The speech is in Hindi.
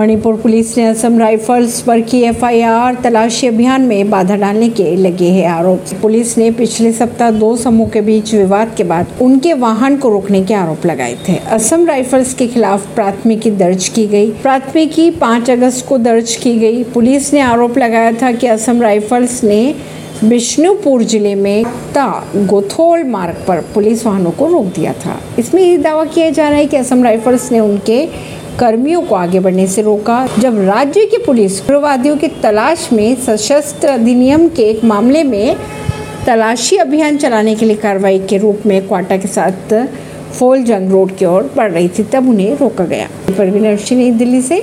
मणिपुर पुलिस ने असम राइफल्स पर की एफआईआर तलाशी अभियान में बाधा डालने के लगे हैं आरोप। पुलिस ने पिछले सप्ताह दो समूह के बीच विवाद के बाद उनके वाहन को रोकने के आरोप लगाए थे। असम राइफल्स के खिलाफ प्राथमिकी दर्ज की गई। प्राथमिकी 5 अगस्त को दर्ज की गई। पुलिस ने आरोप लगाया था कि असम राइफल्स ने बिष्णुपुर ज़िले में ता गोथोल मार्ग पर पुलिस वाहनों को रोक दिया था। इसमें ये दावा किया जा रहा है कि असम राइफल्स ने उनके कर्मियों को आगे बढ़ने से रोका। जब राज्य की पुलिस उग्रवादियों की तलाश में सशस्त्र अधिनियम के एक मामले में तलाशी अभियान चलाने के लिए कार्रवाई के रूप में क्वाटा के साथ फोल जंग रोड की ओर बढ़ रही थी, तब उन्हें रोका गया। परवीन अर्शी नई दिल्ली से